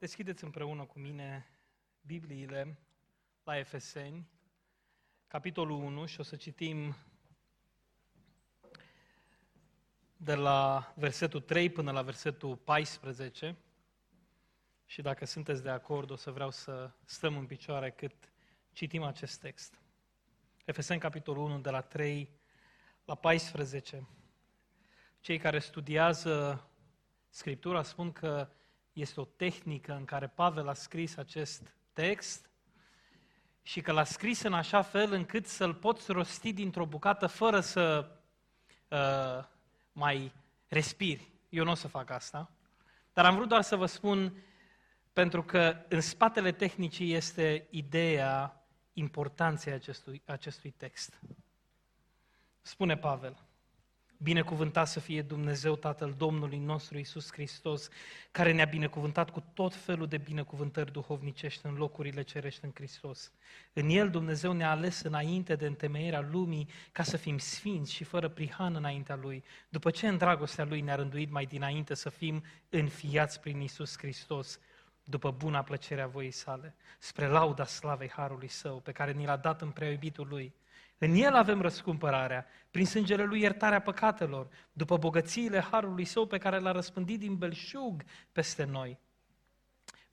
deschideți împreună cu mine Bibliile la Efeseni, capitolul 1 și o să citim de la versetul 3 până la versetul 14 și dacă sunteți de acord o să vreau să stăm în picioare cât citim acest text. Efeseni, capitolul 1, de la 3 la 14. Cei care studiază Scriptura spun că este o tehnică în care Pavel a scris acest text și că l-a scris în așa fel încât să-l poți rosti dintr-o bucată fără să uh, mai respiri. Eu nu o să fac asta. Dar am vrut doar să vă spun, pentru că în spatele tehnicii este ideea importanței acestui, acestui text. Spune Pavel, Binecuvântat să fie Dumnezeu Tatăl Domnului nostru Isus Hristos, care ne-a binecuvântat cu tot felul de binecuvântări duhovnicești în locurile cerești în Hristos. În El Dumnezeu ne-a ales înainte de întemeierea lumii ca să fim sfinți și fără prihan înaintea Lui, după ce în dragostea Lui ne-a rânduit mai dinainte să fim înfiați prin Isus Hristos, după buna plăcerea voii sale, spre lauda slavei Harului Său, pe care ni l-a dat în prea Lui, în El avem răscumpărarea, prin sângele Lui iertarea păcatelor, după bogățiile Harului Său pe care l-a răspândit din belșug peste noi,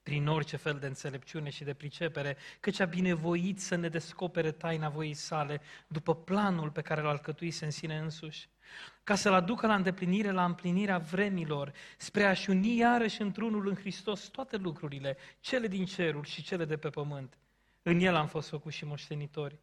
prin orice fel de înțelepciune și de pricepere, căci a binevoit să ne descopere taina voii sale, după planul pe care l-a alcătuise în sine însuși, ca să-L aducă la îndeplinire, la împlinirea vremilor, spre a-și uni iarăși într-unul în Hristos toate lucrurile, cele din ceruri și cele de pe pământ. În El am fost făcuți și moștenitori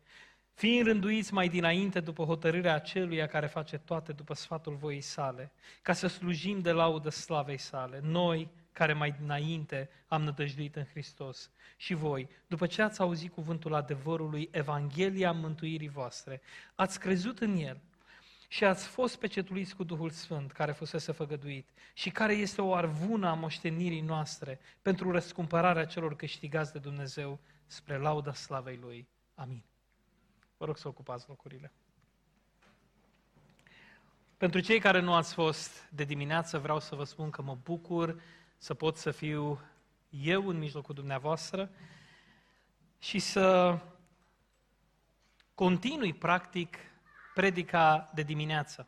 fiind rânduiți mai dinainte după hotărârea aceluia care face toate după sfatul voii sale, ca să slujim de laudă slavei sale, noi care mai dinainte am nădăjduit în Hristos. Și voi, după ce ați auzit cuvântul adevărului, Evanghelia mântuirii voastre, ați crezut în el și ați fost pecetuliți cu Duhul Sfânt care fusese făgăduit și care este o arvună a moștenirii noastre pentru răscumpărarea celor câștigați de Dumnezeu spre lauda slavei Lui. Amin. Vă rog să ocupați locurile. Pentru cei care nu ați fost de dimineață, vreau să vă spun că mă bucur să pot să fiu eu în mijlocul dumneavoastră și să continui practic predica de dimineață.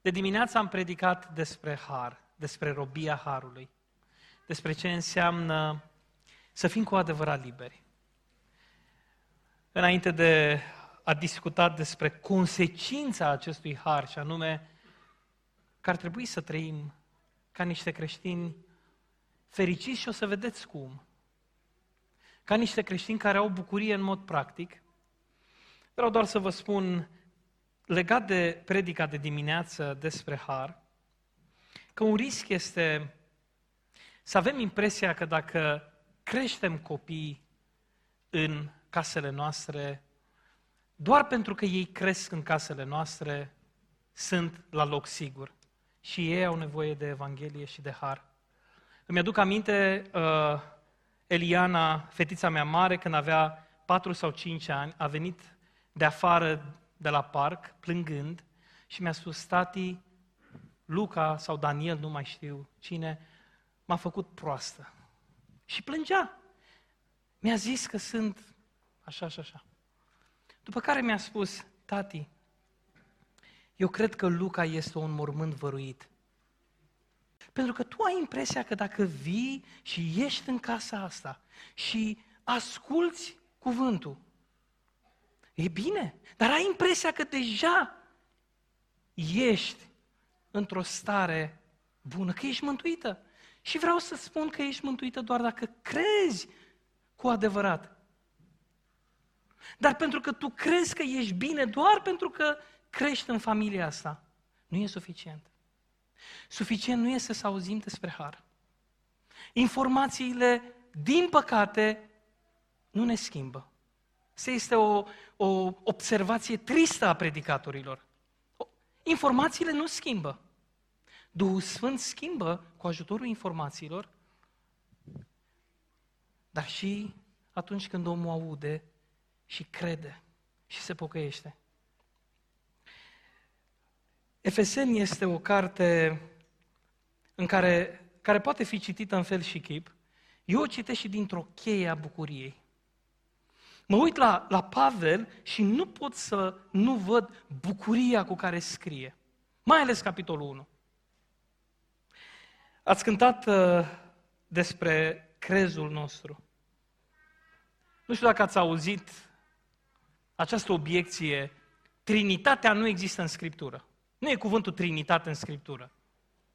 De dimineață am predicat despre har, despre robia harului, despre ce înseamnă să fim cu adevărat liberi înainte de a discuta despre consecința acestui har, și anume că ar trebui să trăim ca niște creștini fericiți și o să vedeți cum. Ca niște creștini care au bucurie în mod practic. Vreau doar să vă spun, legat de predica de dimineață despre har, că un risc este să avem impresia că dacă creștem copii în casele noastre, doar pentru că ei cresc în casele noastre, sunt la loc sigur. Și ei au nevoie de Evanghelie și de Har. Îmi aduc aminte, uh, Eliana, fetița mea mare, când avea 4 sau 5 ani, a venit de afară de la parc, plângând, și mi-a spus, tati, Luca sau Daniel, nu mai știu cine, m-a făcut proastă. Și plângea. Mi-a zis că sunt așa și așa. După care mi-a spus, tati, eu cred că Luca este un mormânt văruit. Pentru că tu ai impresia că dacă vii și ești în casa asta și asculți cuvântul, e bine, dar ai impresia că deja ești într-o stare bună, că ești mântuită. Și vreau să spun că ești mântuită doar dacă crezi cu adevărat dar pentru că tu crezi că ești bine doar pentru că crești în familia asta, nu e suficient. Suficient nu este să auzim despre har. Informațiile, din păcate, nu ne schimbă. Asta este o, o observație tristă a predicatorilor. Informațiile nu schimbă. Duhul Sfânt schimbă cu ajutorul informațiilor, dar și atunci când omul aude și crede și se pocăiește. Efeseni este o carte în care, care poate fi citită în fel și chip Eu o citesc și dintr-o cheie a bucuriei. Mă uit la, la Pavel și nu pot să nu văd bucuria cu care scrie. Mai ales capitolul 1. Ați cântat uh, despre crezul nostru. Nu știu dacă ați auzit această obiecție, Trinitatea nu există în Scriptură. Nu e cuvântul Trinitate în Scriptură.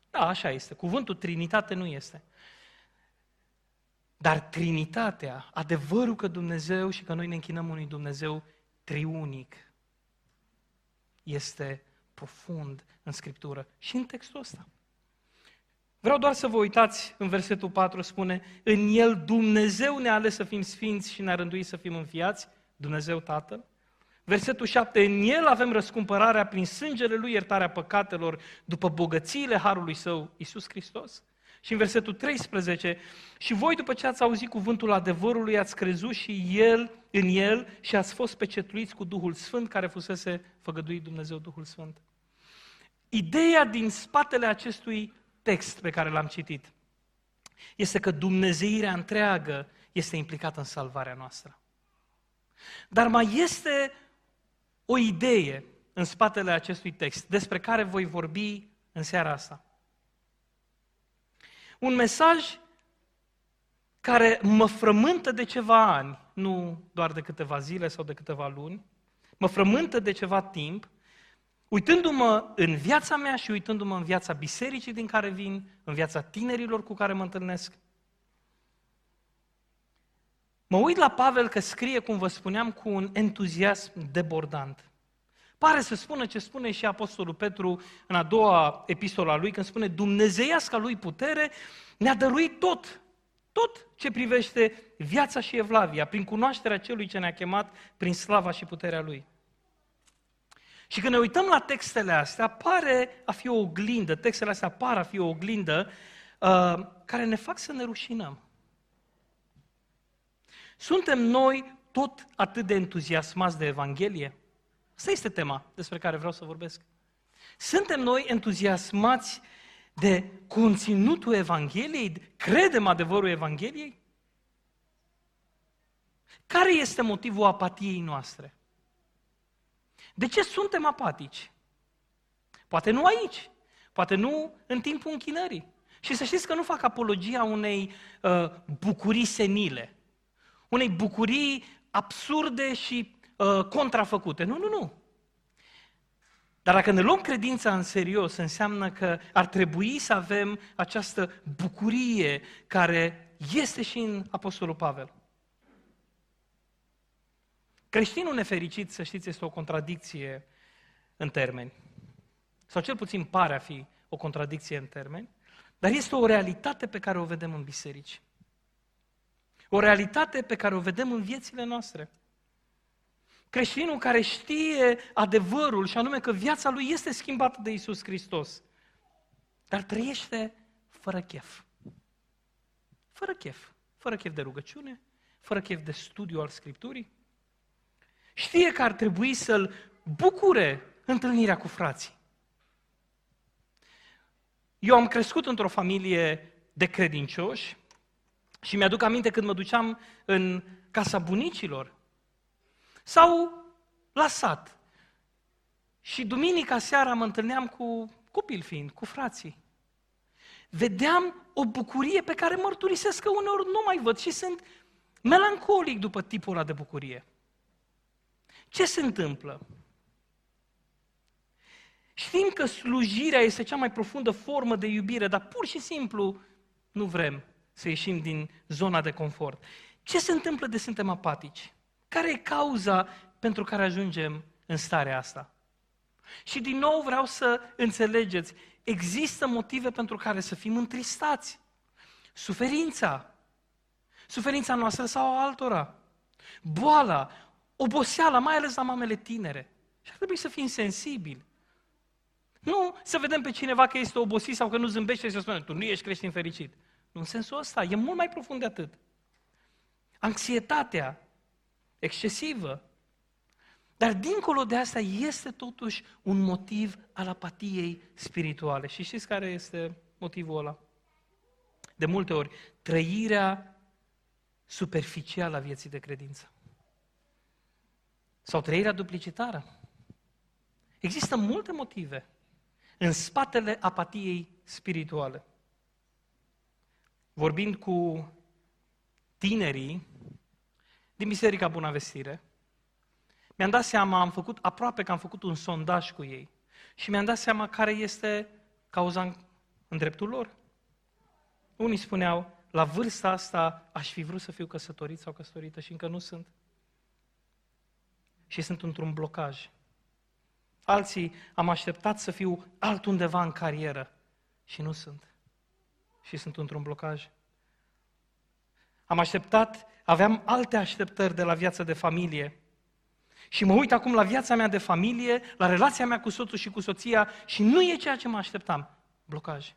Da, așa este. Cuvântul Trinitate nu este. Dar Trinitatea, adevărul că Dumnezeu și că noi ne închinăm unui Dumnezeu triunic, este profund în Scriptură și în textul ăsta. Vreau doar să vă uitați, în versetul 4 spune, în El Dumnezeu ne-a ales să fim sfinți și ne-a rânduit să fim înfiați, Dumnezeu Tatăl. Versetul 7, în El avem răscumpărarea prin sângele Lui, iertarea păcatelor, după bogățiile Harului Său, Iisus Hristos. Și în versetul 13, și voi după ce ați auzit cuvântul adevărului, ați crezut și el, în el și ați fost pecetluiți cu Duhul Sfânt care fusese făgăduit Dumnezeu Duhul Sfânt. Ideea din spatele acestui text pe care l-am citit este că Dumnezeirea întreagă este implicată în salvarea noastră. Dar mai este o idee în spatele acestui text despre care voi vorbi în seara asta. Un mesaj care mă frământă de ceva ani, nu doar de câteva zile sau de câteva luni, mă frământă de ceva timp Uitându-mă în viața mea și uitându-mă în viața bisericii din care vin, în viața tinerilor cu care mă întâlnesc, mă uit la Pavel că scrie, cum vă spuneam, cu un entuziasm debordant. Pare să spună ce spune și Apostolul Petru în a doua epistola lui, când spune Dumnezeiasca lui putere ne-a dăruit tot, tot ce privește viața și evlavia, prin cunoașterea celui ce ne-a chemat, prin slava și puterea lui. Și când ne uităm la textele astea, pare a fi o oglindă, textele astea par a fi o oglindă uh, care ne fac să ne rușinăm. Suntem noi tot atât de entuziasmați de Evanghelie? Asta este tema despre care vreau să vorbesc. Suntem noi entuziasmați de conținutul Evangheliei? Credem adevărul Evangheliei? Care este motivul apatiei noastre? De ce suntem apatici? Poate nu aici, poate nu în timpul închinării. Și să știți că nu fac apologia unei uh, bucurii senile, unei bucurii absurde și uh, contrafăcute. Nu, nu, nu. Dar dacă ne luăm credința în serios, înseamnă că ar trebui să avem această bucurie care este și în Apostolul Pavel. Creștinul nefericit, să știți, este o contradicție în termeni. Sau cel puțin pare a fi o contradicție în termeni, dar este o realitate pe care o vedem în biserici. O realitate pe care o vedem în viețile noastre. Creștinul care știe adevărul și anume că viața lui este schimbată de Isus Hristos, dar trăiește fără chef. Fără chef. Fără chef de rugăciune, fără chef de studiu al Scripturii, Știe că ar trebui să-l bucure întâlnirea cu frații. Eu am crescut într-o familie de credincioși și mi-aduc aminte când mă duceam în casa bunicilor sau la sat. Și duminica seara mă întâlneam cu copil fiind, cu frații. Vedeam o bucurie pe care mărturisesc că uneori nu mai văd și sunt melancolic după tipul ăla de bucurie. Ce se întâmplă? Știm că slujirea este cea mai profundă formă de iubire, dar pur și simplu nu vrem să ieșim din zona de confort. Ce se întâmplă de suntem apatici? Care e cauza pentru care ajungem în starea asta? Și din nou vreau să înțelegeți, există motive pentru care să fim întristați. Suferința, suferința noastră sau a altora, boala, oboseala, mai ales la mamele tinere. Și ar trebui să fim sensibili. Nu să vedem pe cineva că este obosit sau că nu zâmbește și să spunem, tu nu ești creștin fericit. Nu în sensul ăsta, e mult mai profund de atât. Anxietatea excesivă. Dar dincolo de asta este totuși un motiv al apatiei spirituale. Și știți care este motivul ăla? De multe ori, trăirea superficială a vieții de credință. Sau trăirea duplicitară. Există multe motive în spatele apatiei spirituale. Vorbind cu tinerii din Biserica Bunăvestire, mi-am dat seama, am făcut, aproape că am făcut un sondaj cu ei și mi-am dat seama care este cauza în, în dreptul lor. Unii spuneau, la vârsta asta aș fi vrut să fiu căsătorit sau căsătorită și încă nu sunt. Și sunt într-un blocaj. Alții am așteptat să fiu altundeva în carieră și nu sunt. Și sunt într-un blocaj. Am așteptat, aveam alte așteptări de la viața de familie. Și mă uit acum la viața mea de familie, la relația mea cu soțul și cu soția și nu e ceea ce mă așteptam. Blocaj.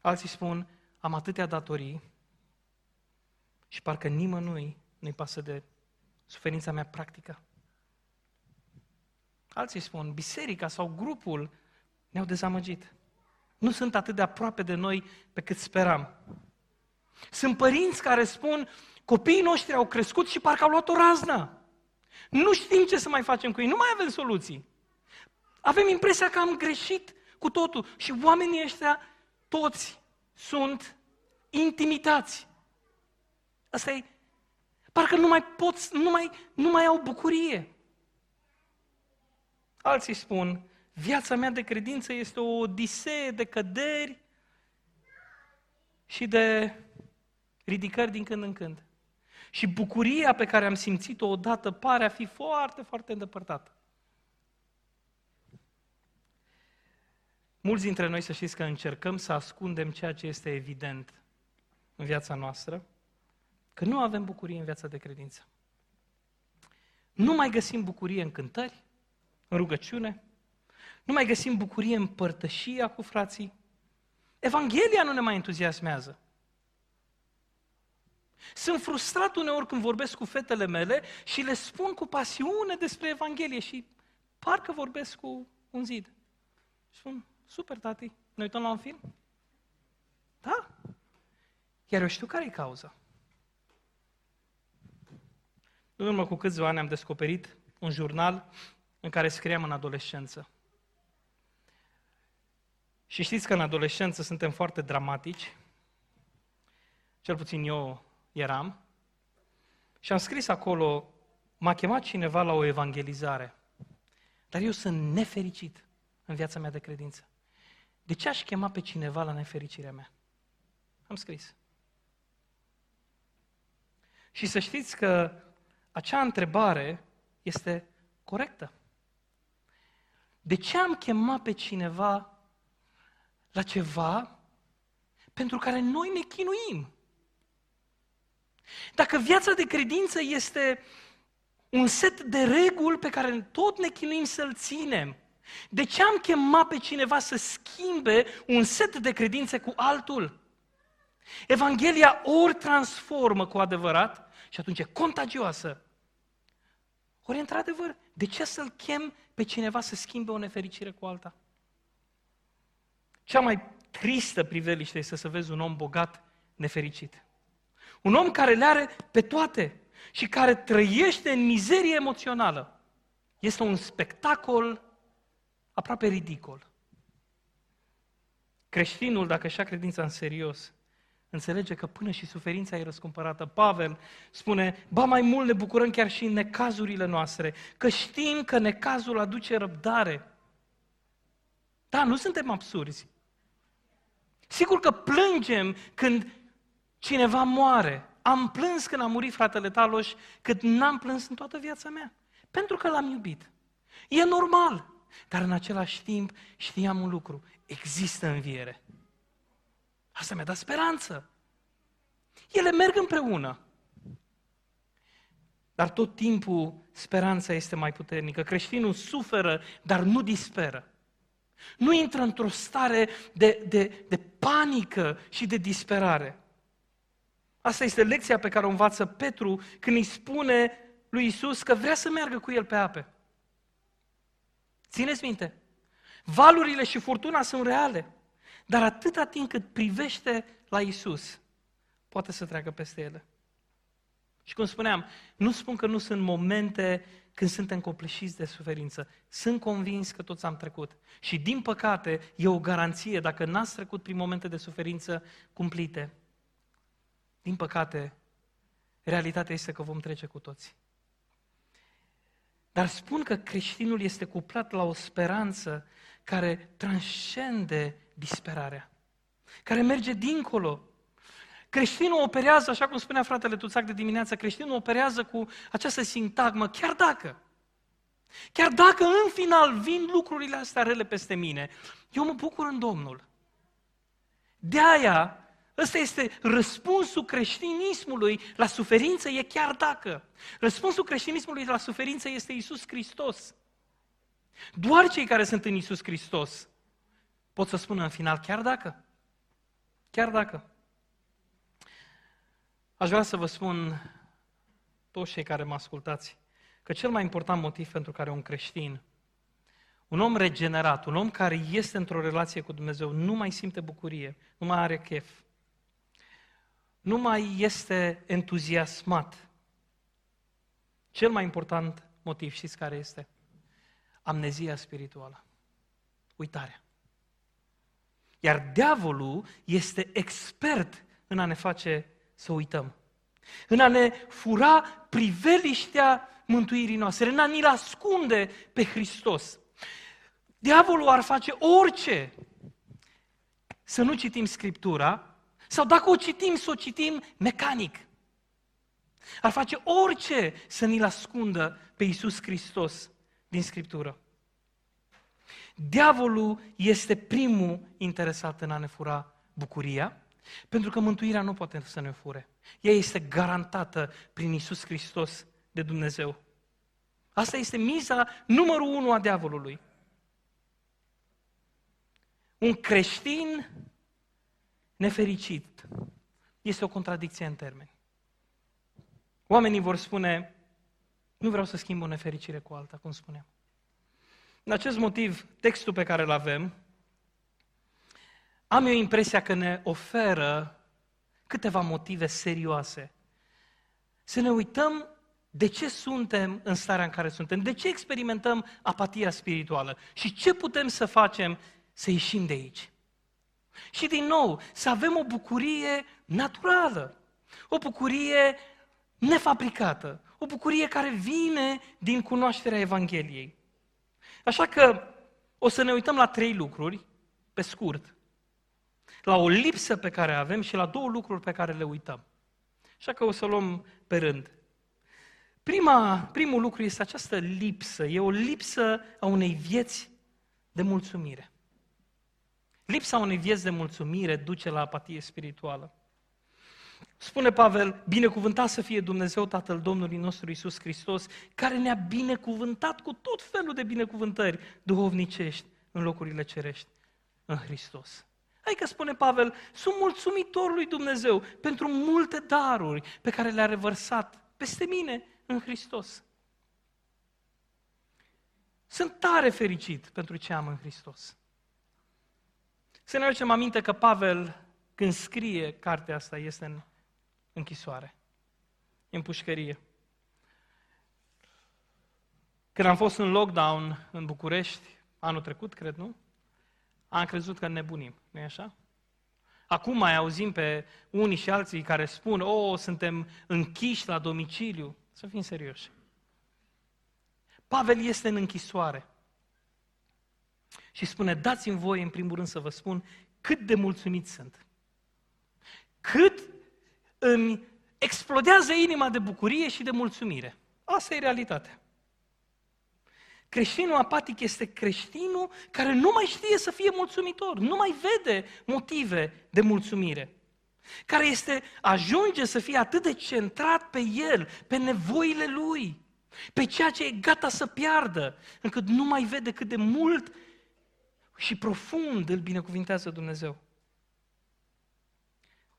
Alții spun, am atâtea datorii și parcă nimănui nu-i pasă de suferința mea practică. Alții spun, biserica sau grupul ne-au dezamăgit. Nu sunt atât de aproape de noi pe cât speram. Sunt părinți care spun, copiii noștri au crescut și parcă au luat o raznă. Nu știm ce să mai facem cu ei, nu mai avem soluții. Avem impresia că am greșit cu totul și oamenii ăștia toți sunt intimidați. Asta e, parcă nu mai pot, nu mai, nu mai au bucurie. Alții spun, viața mea de credință este o odisee de căderi și de ridicări din când în când. Și bucuria pe care am simțit-o odată pare a fi foarte, foarte îndepărtată. Mulți dintre noi să știți că încercăm să ascundem ceea ce este evident în viața noastră, că nu avem bucurie în viața de credință. Nu mai găsim bucurie în cântări, în rugăciune, nu mai găsim bucurie în părtășia cu frații. Evanghelia nu ne mai entuziasmează. Sunt frustrat uneori când vorbesc cu fetele mele și le spun cu pasiune despre Evanghelie și parcă vorbesc cu un zid. Spun, super, tati, ne uităm la un film? Da. Iar eu știu care e cauza. În urmă cu câțiva ani am descoperit un jurnal în care scriam în adolescență. Și știți că în adolescență suntem foarte dramatici, cel puțin eu eram, și am scris acolo, m-a chemat cineva la o evangelizare, dar eu sunt nefericit în viața mea de credință. De ce aș chema pe cineva la nefericirea mea? Am scris. Și să știți că acea întrebare este corectă. De ce am chemat pe cineva la ceva pentru care noi ne chinuim? Dacă viața de credință este un set de reguli pe care tot ne chinuim să-l ținem, de ce am chemat pe cineva să schimbe un set de credințe cu altul? Evanghelia ori transformă cu adevărat și atunci e contagioasă. Ori, într-adevăr, de ce să-l chem pe cineva să schimbe o nefericire cu alta? Cea mai tristă priveliște este să vezi un om bogat nefericit. Un om care le are pe toate și care trăiește în mizerie emoțională. Este un spectacol aproape ridicol. Creștinul, dacă și-a credința în serios, înțelege că până și suferința e răscumpărată. Pavel spune, ba mai mult ne bucurăm chiar și în necazurile noastre, că știm că necazul aduce răbdare. Da, nu suntem absurzi. Sigur că plângem când cineva moare. Am plâns când a murit fratele Taloș, cât n-am plâns în toată viața mea. Pentru că l-am iubit. E normal. Dar în același timp știam un lucru. Există înviere. Asta mi-a dat speranță. Ele merg împreună. Dar tot timpul speranța este mai puternică. Creștinul suferă, dar nu disperă. Nu intră într-o stare de, de, de panică și de disperare. Asta este lecția pe care o învață Petru când îi spune lui Isus că vrea să meargă cu el pe ape. Țineți minte, valurile și furtuna sunt reale, dar atâta timp cât privește la Isus, poate să treacă peste ele. Și cum spuneam, nu spun că nu sunt momente când suntem copleșiți de suferință. Sunt convins că toți am trecut. Și din păcate, e o garanție, dacă n-ați trecut prin momente de suferință cumplite, din păcate, realitatea este că vom trece cu toții. Dar spun că creștinul este cuplat la o speranță care transcende disperarea, care merge dincolo. Creștinul operează, așa cum spunea fratele Tuțac de dimineață, creștinul operează cu această sintagmă, chiar dacă, chiar dacă în final vin lucrurile astea rele peste mine, eu mă bucur în Domnul. De aia, Ăsta este răspunsul creștinismului la suferință, e chiar dacă. Răspunsul creștinismului la suferință este Isus Hristos. Doar cei care sunt în Isus Hristos pot să spună în final, chiar dacă. Chiar dacă. Aș vrea să vă spun, toți cei care mă ascultați, că cel mai important motiv pentru care un creștin, un om regenerat, un om care este într-o relație cu Dumnezeu, nu mai simte bucurie, nu mai are chef, nu mai este entuziasmat. Cel mai important motiv, știți care este? Amnezia spirituală. Uitarea. Iar diavolul este expert în a ne face să uităm. În a ne fura priveliștea mântuirii noastre, în a ne ascunde pe Hristos. Diavolul ar face orice să nu citim Scriptura sau dacă o citim, să o citim mecanic. Ar face orice să ni-l ascundă pe Iisus Hristos din Scriptură. Diavolul este primul interesat în a ne fura bucuria, pentru că mântuirea nu poate să ne fure. Ea este garantată prin Iisus Hristos de Dumnezeu. Asta este miza numărul unu a diavolului. Un creștin nefericit este o contradicție în termeni. Oamenii vor spune, nu vreau să schimb o nefericire cu alta, cum spuneam. În acest motiv, textul pe care îl avem, am eu impresia că ne oferă câteva motive serioase. Să ne uităm de ce suntem în starea în care suntem, de ce experimentăm apatia spirituală și ce putem să facem să ieșim de aici. Și din nou, să avem o bucurie naturală, o bucurie nefabricată, o bucurie care vine din cunoașterea Evangheliei. Așa că o să ne uităm la trei lucruri, pe scurt, la o lipsă pe care avem și la două lucruri pe care le uităm. Așa că o să luăm pe rând. Prima, primul lucru este această lipsă. E o lipsă a unei vieți de mulțumire. Lipsa unei vieți de mulțumire duce la apatie spirituală. Spune Pavel, binecuvântat să fie Dumnezeu Tatăl Domnului nostru Isus Hristos, care ne-a binecuvântat cu tot felul de binecuvântări duhovnicești în locurile cerești, în Hristos. Adică spune Pavel, sunt mulțumitor lui Dumnezeu pentru multe daruri pe care le-a revărsat peste mine în Hristos. Sunt tare fericit pentru ce am în Hristos. Să ne aducem aminte că Pavel, când scrie cartea asta, este în închisoare, în pușcărie. Când am fost în lockdown în București, anul trecut, cred, nu? Am crezut că nebunim, nu-i așa? Acum mai auzim pe unii și alții care spun, o, oh, suntem închiși la domiciliu. Să fim serioși. Pavel este în închisoare. Și spune, dați-mi voi în primul rând să vă spun cât de mulțumit sunt. Cât îmi explodează inima de bucurie și de mulțumire. Asta e realitatea. Creștinul apatic este creștinul care nu mai știe să fie mulțumitor, nu mai vede motive de mulțumire. Care este, ajunge să fie atât de centrat pe el, pe nevoile lui, pe ceea ce e gata să piardă, încât nu mai vede cât de mult și profund îl binecuvintează Dumnezeu.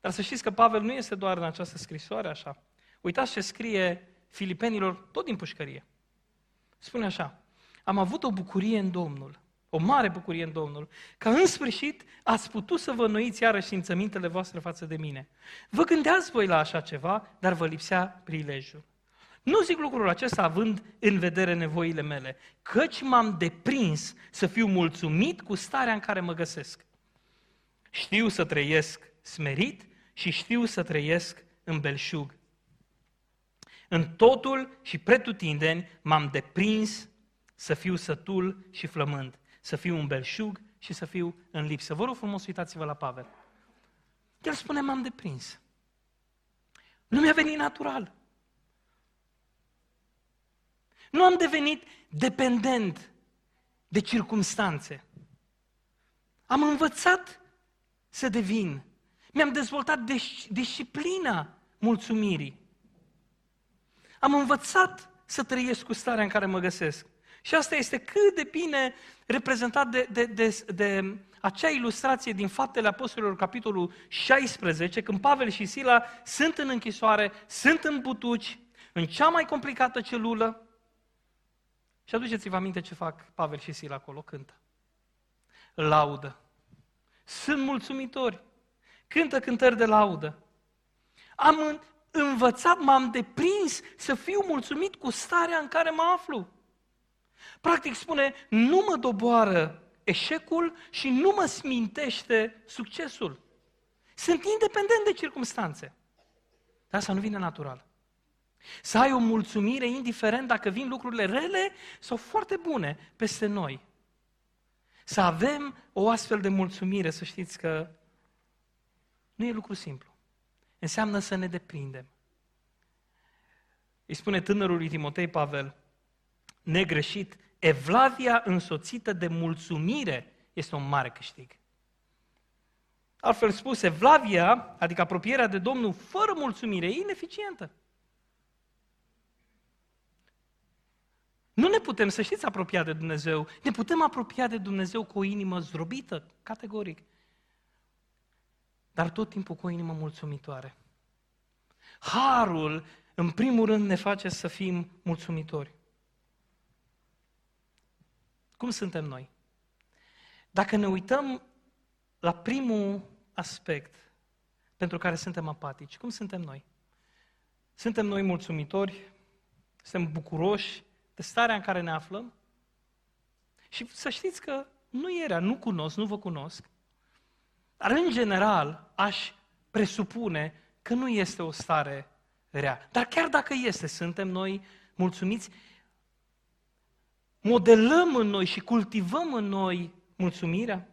Dar să știți că Pavel nu este doar în această scrisoare așa. Uitați ce scrie Filipenilor tot din pușcărie. Spune așa, am avut o bucurie în Domnul o mare bucurie în Domnul, că în sfârșit ați putut să vă noiți iarăși simțămintele voastre față de mine. Vă gândeați voi la așa ceva, dar vă lipsea prilejul. Nu zic lucrul acesta având în vedere nevoile mele, căci m-am deprins să fiu mulțumit cu starea în care mă găsesc. Știu să trăiesc smerit și știu să trăiesc în belșug. În totul și pretutindeni m-am deprins să fiu sătul și flămând, să fiu un belșug și să fiu în lipsă. Vă rog frumos, uitați-vă la Pavel. El spune, m-am deprins. Nu mi-a venit natural. Nu am devenit dependent de circumstanțe. Am învățat să devin. Mi-am dezvoltat disciplina mulțumirii. Am învățat să trăiesc cu starea în care mă găsesc. Și asta este cât de bine reprezentat de, de, de, de acea ilustrație din Faptele Apostolilor, capitolul 16, când Pavel și Sila sunt în închisoare, sunt în butuci, în cea mai complicată celulă. Și aduceți-vă aminte ce fac Pavel și Sila acolo, cântă. Laudă. Sunt mulțumitori. Cântă cântări de laudă. Am învățat, m-am deprins să fiu mulțumit cu starea în care mă aflu. Practic spune, nu mă doboară eșecul și nu mă smintește succesul. Sunt independent de circunstanțe. Dar asta nu vine natural. Să ai o mulțumire indiferent dacă vin lucrurile rele sau foarte bune peste noi. Să avem o astfel de mulțumire, să știți că nu e lucru simplu. Înseamnă să ne deprindem. Îi spune tânărului Timotei Pavel, negreșit, evlavia însoțită de mulțumire este un mare câștig. Altfel spus, evlavia, adică apropierea de Domnul fără mulțumire, e ineficientă. Nu ne putem, să știți, apropia de Dumnezeu. Ne putem apropia de Dumnezeu cu o inimă zdrobită, categoric. Dar tot timpul cu o inimă mulțumitoare. Harul, în primul rând, ne face să fim mulțumitori. Cum suntem noi? Dacă ne uităm la primul aspect pentru care suntem apatici, cum suntem noi? Suntem noi mulțumitori? Suntem bucuroși de starea în care ne aflăm? Și să știți că nu e rea, nu cunosc, nu vă cunosc, dar în general aș presupune că nu este o stare rea. Dar chiar dacă este, suntem noi mulțumiți modelăm în noi și cultivăm în noi mulțumirea?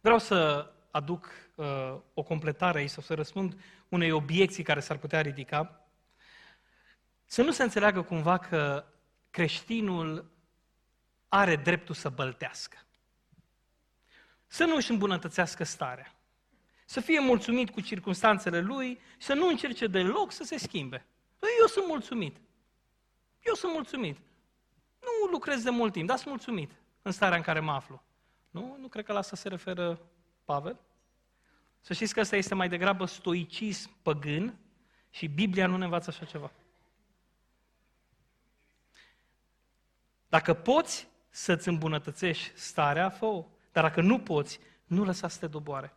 Vreau să aduc uh, o completare aici sau să răspund unei obiecții care s-ar putea ridica. Să nu se înțeleagă cumva că creștinul are dreptul să băltească. Să nu își îmbunătățească starea. Să fie mulțumit cu circunstanțele lui și să nu încerce deloc să se schimbe. Eu sunt mulțumit. Eu sunt mulțumit. Nu lucrez de mult timp, dar sunt mulțumit în starea în care mă aflu. Nu? Nu cred că la asta se referă Pavel. Să știți că asta este mai degrabă stoicism păgân și Biblia nu ne învață așa ceva. Dacă poți să-ți îmbunătățești starea, fă Dar dacă nu poți, nu lăsa să te doboare.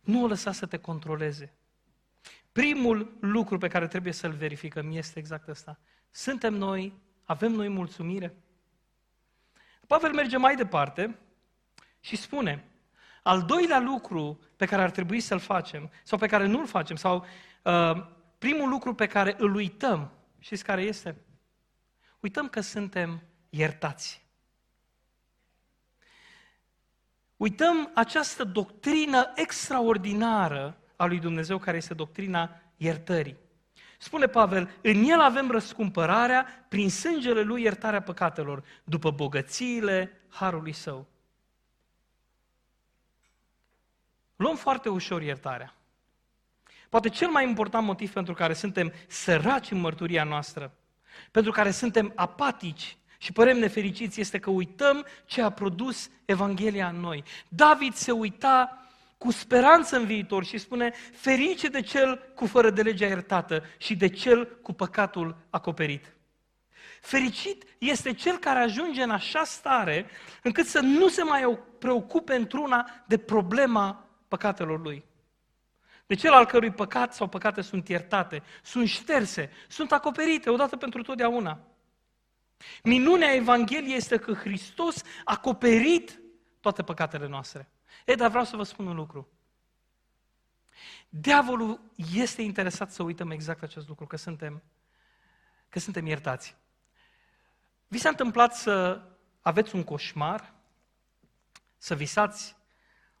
Nu o lăsa să te controleze. Primul lucru pe care trebuie să-l verificăm este exact ăsta. Suntem noi avem noi mulțumire? Pavel merge mai departe și spune, al doilea lucru pe care ar trebui să-l facem, sau pe care nu-l facem, sau uh, primul lucru pe care îl uităm, știți care este? Uităm că suntem iertați. Uităm această doctrină extraordinară a lui Dumnezeu, care este doctrina iertării. Spune Pavel, în el avem răscumpărarea, prin sângele lui iertarea păcatelor, după bogățiile harului său. Luăm foarte ușor iertarea. Poate cel mai important motiv pentru care suntem săraci în mărturia noastră, pentru care suntem apatici și părem nefericiți, este că uităm ce a produs Evanghelia în noi. David se uita cu speranță în viitor și spune, ferice de cel cu fără de legea iertată și de cel cu păcatul acoperit. Fericit este cel care ajunge în așa stare încât să nu se mai preocupe într-una de problema păcatelor lui. De cel al cărui păcat sau păcate sunt iertate, sunt șterse, sunt acoperite odată pentru totdeauna. Minunea Evangheliei este că Hristos a acoperit toate păcatele noastre. E, dar vreau să vă spun un lucru. Diavolul este interesat să uităm exact acest lucru, că suntem, că suntem iertați. Vi s-a întâmplat să aveți un coșmar, să visați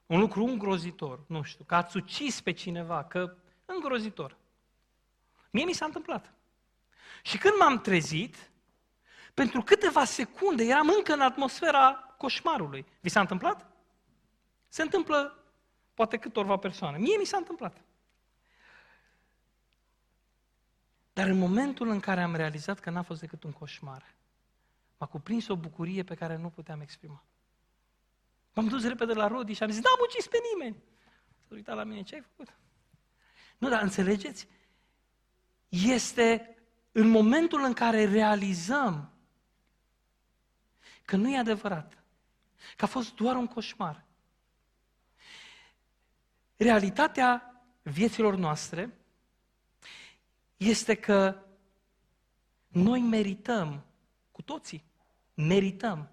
un lucru îngrozitor, nu știu, că ați ucis pe cineva, că îngrozitor. Mie mi s-a întâmplat. Și când m-am trezit, pentru câteva secunde eram încă în atmosfera coșmarului. Vi s-a întâmplat? Se întâmplă poate câtorva persoane. Mie mi s-a întâmplat. Dar în momentul în care am realizat că n-a fost decât un coșmar, m-a cuprins o bucurie pe care nu puteam exprima. M-am dus repede la Rodi și am zis, n-am ucis pe nimeni. S-a uitat la mine, ce ai făcut? Nu, dar înțelegeți? Este în momentul în care realizăm că nu e adevărat, că a fost doar un coșmar. Realitatea vieților noastre este că noi merităm, cu toții, merităm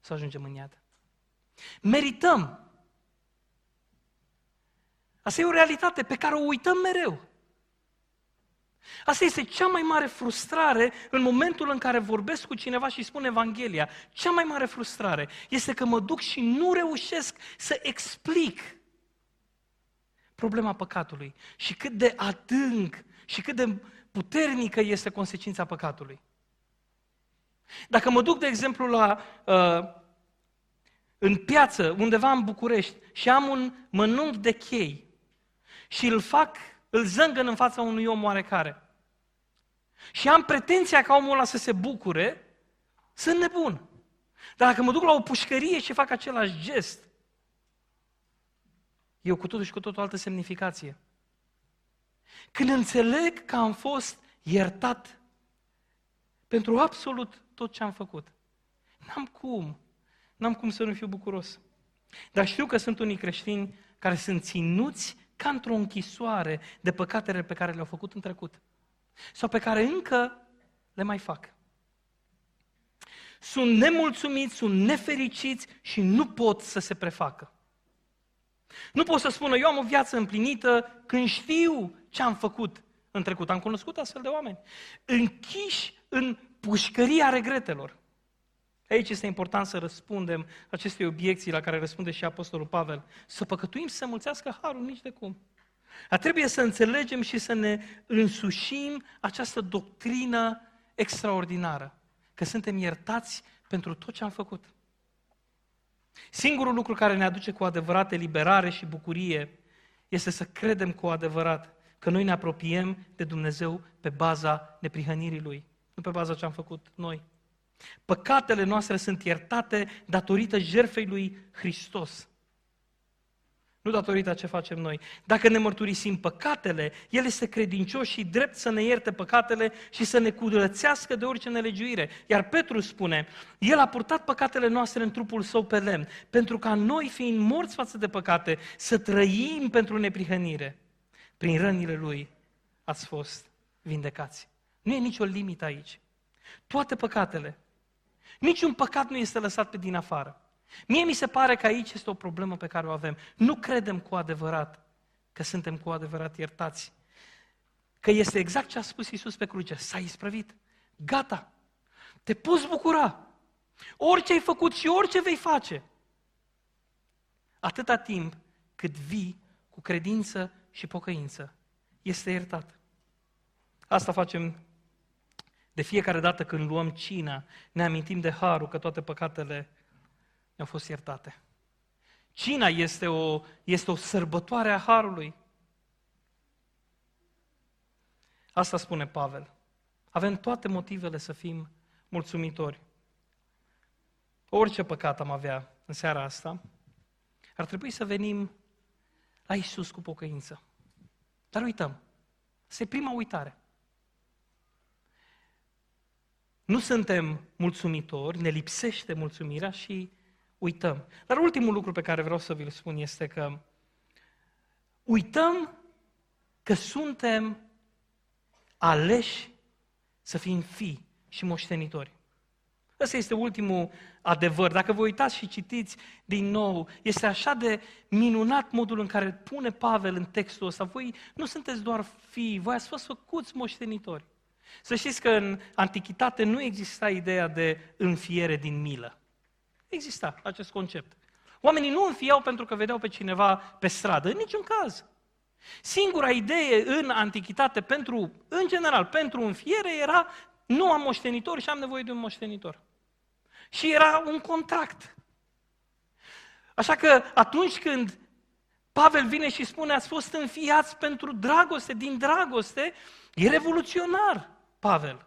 să ajungem în iad. Merităm. Asta e o realitate pe care o uităm mereu. Asta este cea mai mare frustrare în momentul în care vorbesc cu cineva și spun Evanghelia. Cea mai mare frustrare este că mă duc și nu reușesc să explic problema păcatului și cât de adânc și cât de puternică este consecința păcatului. Dacă mă duc, de exemplu, la, uh, în piață, undeva în București, și am un mănunchi de chei și îl fac, îl zângăn în fața unui om oarecare, și am pretenția ca omul ăla să se bucure, sunt nebun. Dar dacă mă duc la o pușcărie și fac același gest, e cu totul și cu totul altă semnificație. Când înțeleg că am fost iertat pentru absolut tot ce am făcut, n-am cum, n-am cum să nu fiu bucuros. Dar știu că sunt unii creștini care sunt ținuți ca într-o închisoare de păcatele pe care le-au făcut în trecut. Sau pe care încă le mai fac. Sunt nemulțumiți, sunt nefericiți și nu pot să se prefacă. Nu pot să spună, eu am o viață împlinită când știu ce am făcut în trecut. Am cunoscut astfel de oameni. Închiși în pușcăria regretelor. Aici este important să răspundem acestei obiecții la care răspunde și Apostolul Pavel. Să păcătuim să mulțească harul nici de cum. Dar trebuie să înțelegem și să ne însușim această doctrină extraordinară. Că suntem iertați pentru tot ce am făcut. Singurul lucru care ne aduce cu adevărat eliberare și bucurie este să credem cu adevărat că noi ne apropiem de Dumnezeu pe baza neprihănirii Lui, nu pe baza ce am făcut noi. Păcatele noastre sunt iertate datorită jertfei lui Hristos. Nu datorită a ce facem noi. Dacă ne mărturisim păcatele, El este credincios și drept să ne ierte păcatele și să ne curățească de orice nelegiuire. Iar Petru spune, El a purtat păcatele noastre în trupul Său pe lemn, pentru ca noi, fiind morți față de păcate, să trăim pentru neprihănire. Prin rănile Lui ați fost vindecați. Nu e nicio limită aici. Toate păcatele. Niciun păcat nu este lăsat pe din afară. Mie mi se pare că aici este o problemă pe care o avem. Nu credem cu adevărat că suntem cu adevărat iertați. Că este exact ce a spus Iisus pe cruce. S-a isprăvit. Gata. Te poți bucura. Orice ai făcut și orice vei face. Atâta timp cât vii cu credință și pocăință, este iertat. Asta facem de fiecare dată când luăm cina, ne amintim de harul că toate păcatele ne-au fost iertate. Cina este o, este o sărbătoare a Harului. Asta spune Pavel. Avem toate motivele să fim mulțumitori. Orice păcat am avea în seara asta, ar trebui să venim la Isus cu pocăință. Dar uităm. Este prima uitare. nu suntem mulțumitori, ne lipsește mulțumirea și uităm. Dar ultimul lucru pe care vreau să vi-l spun este că uităm că suntem aleși să fim fii și moștenitori. Ăsta este ultimul adevăr. Dacă vă uitați și citiți din nou, este așa de minunat modul în care pune Pavel în textul ăsta. Voi nu sunteți doar fii, voi ați fost făcuți moștenitori. Să știți că în antichitate nu exista ideea de înfiere din milă. Exista acest concept. Oamenii nu înfiau pentru că vedeau pe cineva pe stradă, în niciun caz. Singura idee în antichitate, pentru, în general, pentru înfiere era nu am moștenitor și am nevoie de un moștenitor. Și era un contract. Așa că atunci când Pavel vine și spune ați fost înfiați pentru dragoste, din dragoste, e revoluționar, Pavel.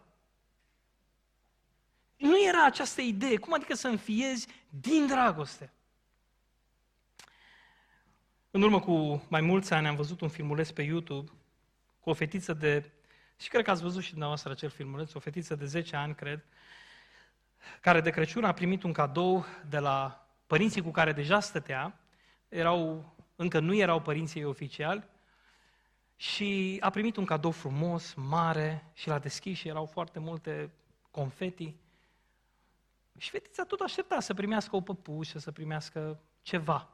Nu era această idee. Cum adică să înfiezi din dragoste? În urmă cu mai mulți ani am văzut un filmuleț pe YouTube cu o fetiță de, și cred că ați văzut și dumneavoastră acel filmuleț, o fetiță de 10 ani, cred, care de Crăciun a primit un cadou de la părinții cu care deja stătea, erau, încă nu erau părinții ei oficiali, și a primit un cadou frumos, mare, și l-a deschis și erau foarte multe confeti. Și fetița tot aștepta să primească o păpușă, să primească ceva.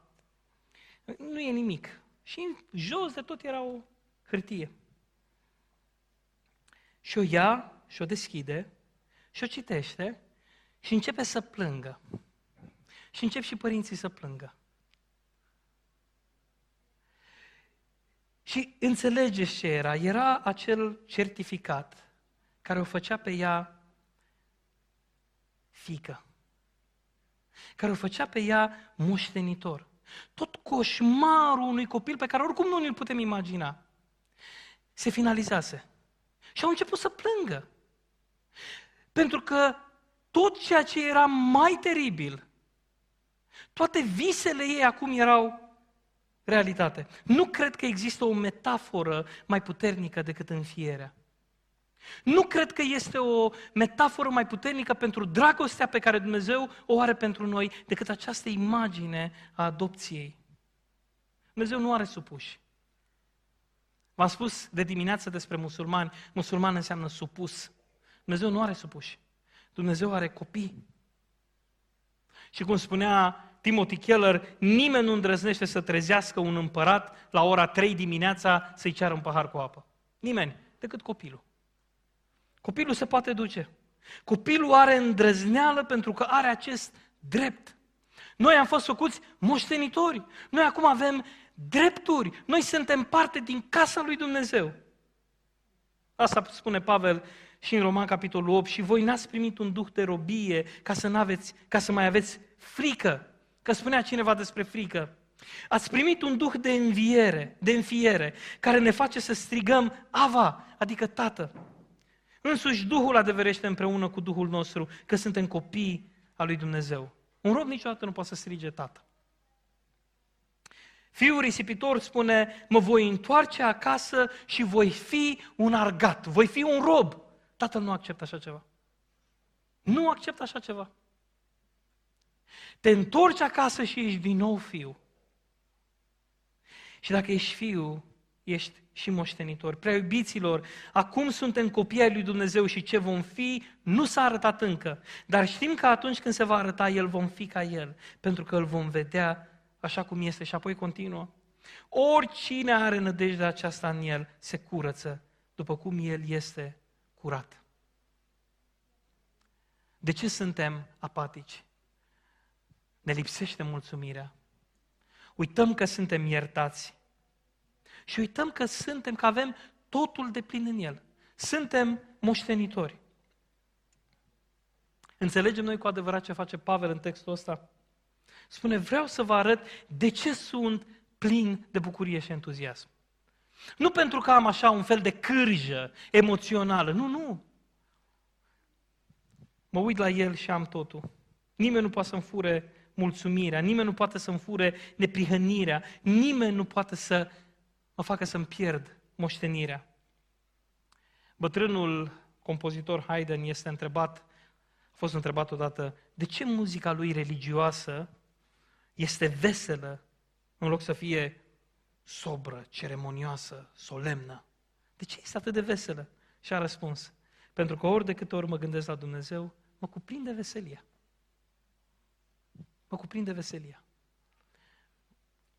Nu e nimic. Și jos de tot era o hârtie. Și o ia și o deschide și o citește și începe să plângă. Și încep și părinții să plângă. Și înțelegeți ce era? Era acel certificat care o făcea pe ea fică, care o făcea pe ea moștenitor. Tot coșmarul unui copil pe care oricum nu ne-l putem imagina, se finalizase. Și au început să plângă. Pentru că tot ceea ce era mai teribil, toate visele ei acum erau realitate. Nu cred că există o metaforă mai puternică decât înfierea. Nu cred că este o metaforă mai puternică pentru dragostea pe care Dumnezeu o are pentru noi decât această imagine a adopției. Dumnezeu nu are supuși. V-am spus de dimineață despre musulmani, musulman înseamnă supus. Dumnezeu nu are supuși. Dumnezeu are copii. Și cum spunea Timothy Keller, nimeni nu îndrăznește să trezească un împărat la ora 3 dimineața să-i ceară un pahar cu apă. Nimeni, decât copilul. Copilul se poate duce. Copilul are îndrăzneală pentru că are acest drept. Noi am fost făcuți moștenitori. Noi acum avem drepturi. Noi suntem parte din casa lui Dumnezeu. Asta spune Pavel și în Roman capitolul 8. Și voi n-ați primit un duh de robie ca să, n-aveți, ca să mai aveți frică. Că spunea cineva despre frică. Ați primit un duh de înviere, de înfiere, care ne face să strigăm Ava, adică Tată. Însuși Duhul adeverește împreună cu Duhul nostru că suntem copii al lui Dumnezeu. Un rob niciodată nu poate să strige Tată. Fiul risipitor spune, mă voi întoarce acasă și voi fi un argat, voi fi un rob. Tatăl nu acceptă așa ceva. Nu acceptă așa ceva. Te întorci acasă și ești din nou fiu. Și dacă ești fiu, ești și moștenitor. Prea iubiților, acum suntem copii ai lui Dumnezeu și ce vom fi nu s-a arătat încă. Dar știm că atunci când se va arăta El, vom fi ca El, pentru că îl vom vedea așa cum este. Și apoi continuă. Oricine are nădejdea aceasta în El, se curăță, după cum El este curat. De ce suntem apatici? Ne lipsește mulțumirea. Uităm că suntem iertați. Și uităm că suntem, că avem totul de plin în El. Suntem moștenitori. Înțelegem noi cu adevărat ce face Pavel în textul ăsta? Spune, vreau să vă arăt de ce sunt plin de bucurie și entuziasm. Nu pentru că am așa un fel de cârjă emoțională, nu, nu. Mă uit la el și am totul. Nimeni nu poate să-mi fure mulțumirea, nimeni nu poate să-mi fure neprihănirea, nimeni nu poate să mă facă să-mi pierd moștenirea. Bătrânul compozitor Haydn este întrebat A fost întrebat odată, de ce muzica lui religioasă este veselă în loc să fie sobră, ceremonioasă, solemnă? De ce este atât de veselă? Și a răspuns, pentru că ori de câte ori mă gândesc la Dumnezeu, mă cuprinde veselia. Mă cuprinde veselia.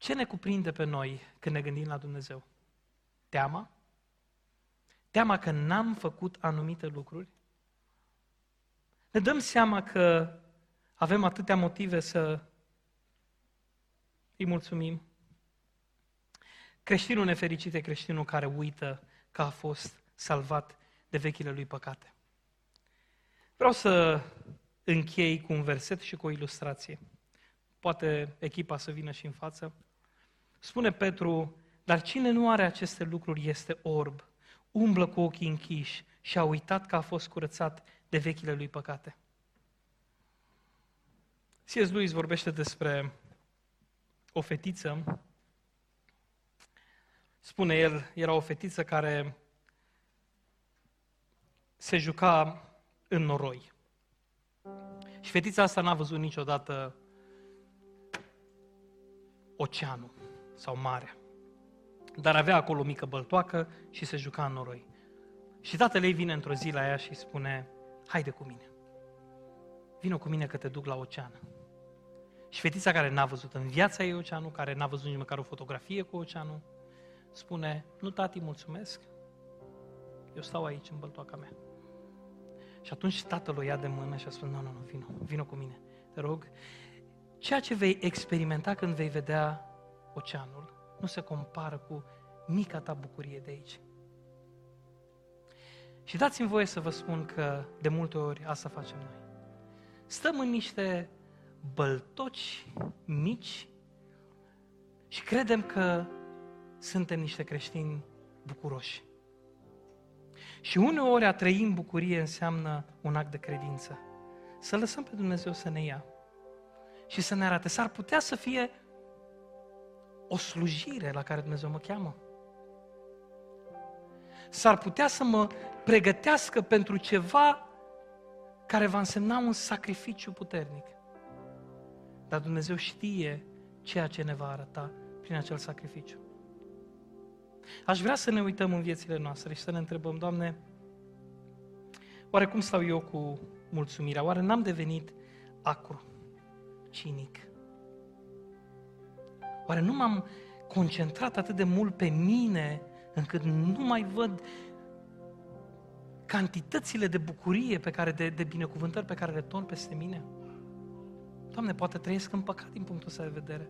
Ce ne cuprinde pe noi când ne gândim la Dumnezeu? Teama? Teama că n-am făcut anumite lucruri? Ne dăm seama că avem atâtea motive să îi mulțumim. Creștinul nefericit e creștinul care uită că a fost salvat de vechile lui păcate. Vreau să închei cu un verset și cu o ilustrație. Poate echipa să vină și în față. Spune Petru, dar cine nu are aceste lucruri este orb, umblă cu ochii închiși și a uitat că a fost curățat de vechile lui păcate. C.S. Lewis vorbește despre o fetiță. Spune el, era o fetiță care se juca în noroi. Și fetița asta n-a văzut niciodată oceanul sau marea. Dar avea acolo o mică băltoacă și se juca în noroi. Și tatăl ei vine într-o zi la ea și îi spune, haide cu mine. Vino cu mine că te duc la ocean. Și fetița care n-a văzut în viața ei oceanul, care n-a văzut nici măcar o fotografie cu oceanul, spune, nu tati, mulțumesc, eu stau aici în băltoaca mea. Și atunci tatăl o ia de mână și a spus, nu, nu, nu, vino, vino cu mine, te rog. Ceea ce vei experimenta când vei vedea oceanul nu se compară cu mica ta bucurie de aici. Și dați-mi voie să vă spun că de multe ori asta facem noi. Stăm în niște băltoci mici și credem că suntem niște creștini bucuroși. Și uneori a trăi în bucurie înseamnă un act de credință. Să lăsăm pe Dumnezeu să ne ia și să ne arate. S-ar putea să fie o slujire la care Dumnezeu mă cheamă. S-ar putea să mă pregătească pentru ceva care va însemna un sacrificiu puternic. Dar Dumnezeu știe ceea ce ne va arăta prin acel sacrificiu. Aș vrea să ne uităm în viețile noastre și să ne întrebăm, Doamne, oare cum stau eu cu mulțumirea? Oare n-am devenit acru, cinic? Oare nu m-am concentrat atât de mult pe mine încât nu mai văd cantitățile de bucurie pe care, de, de binecuvântări pe care le torn peste mine? Doamne, poate trăiesc în păcat din punctul ăsta de vedere.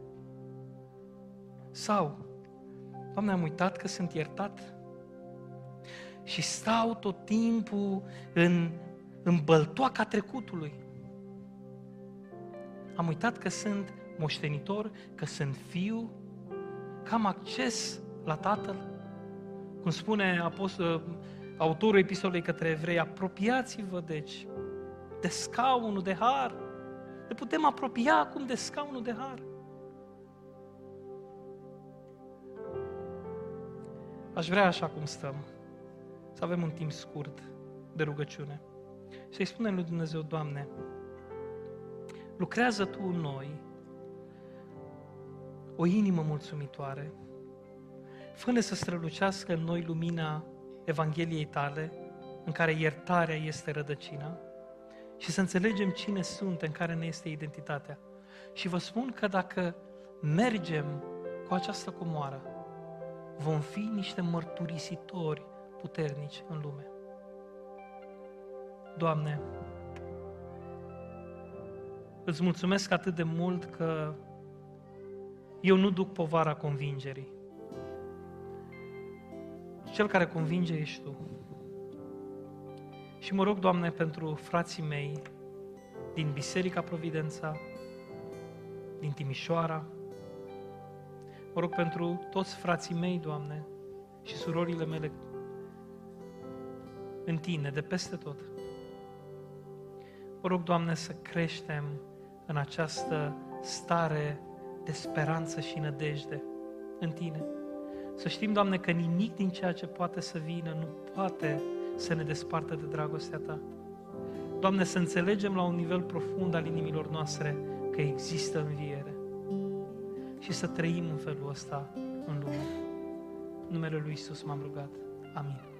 Sau, Doamne, am uitat că sunt iertat și stau tot timpul în, în băltoaca trecutului. Am uitat că sunt moștenitor, că sunt fiu, că am acces la Tatăl. Cum spune apostol, autorul epistolei către evrei, apropiați-vă, deci, de scaunul de har. Ne putem apropia acum de scaunul de har. Aș vrea așa cum stăm, să avem un timp scurt de rugăciune. Să-i spunem lui Dumnezeu, Doamne, lucrează Tu în noi o inimă mulțumitoare. Fă-ne să strălucească în noi lumina Evangheliei Tale, în care iertarea este rădăcina, și să înțelegem cine suntem, care ne este identitatea. Și vă spun că dacă mergem cu această comoară, vom fi niște mărturisitori puternici în lume. Doamne, îți mulțumesc atât de mult că eu nu duc povara convingerii. Cel care convinge ești Tu. Și mă rog, Doamne, pentru frații mei din Biserica Providența, din Timișoara, mă rog pentru toți frații mei, Doamne, și surorile mele în Tine, de peste tot. Mă rog, Doamne, să creștem în această stare de speranță și nădejde în Tine. Să știm, Doamne, că nimic din ceea ce poate să vină nu poate să ne despartă de dragostea Ta. Doamne, să înțelegem la un nivel profund al inimilor noastre că există înviere și să trăim în felul ăsta în lume. În numele Lui Isus m-am rugat. Amin.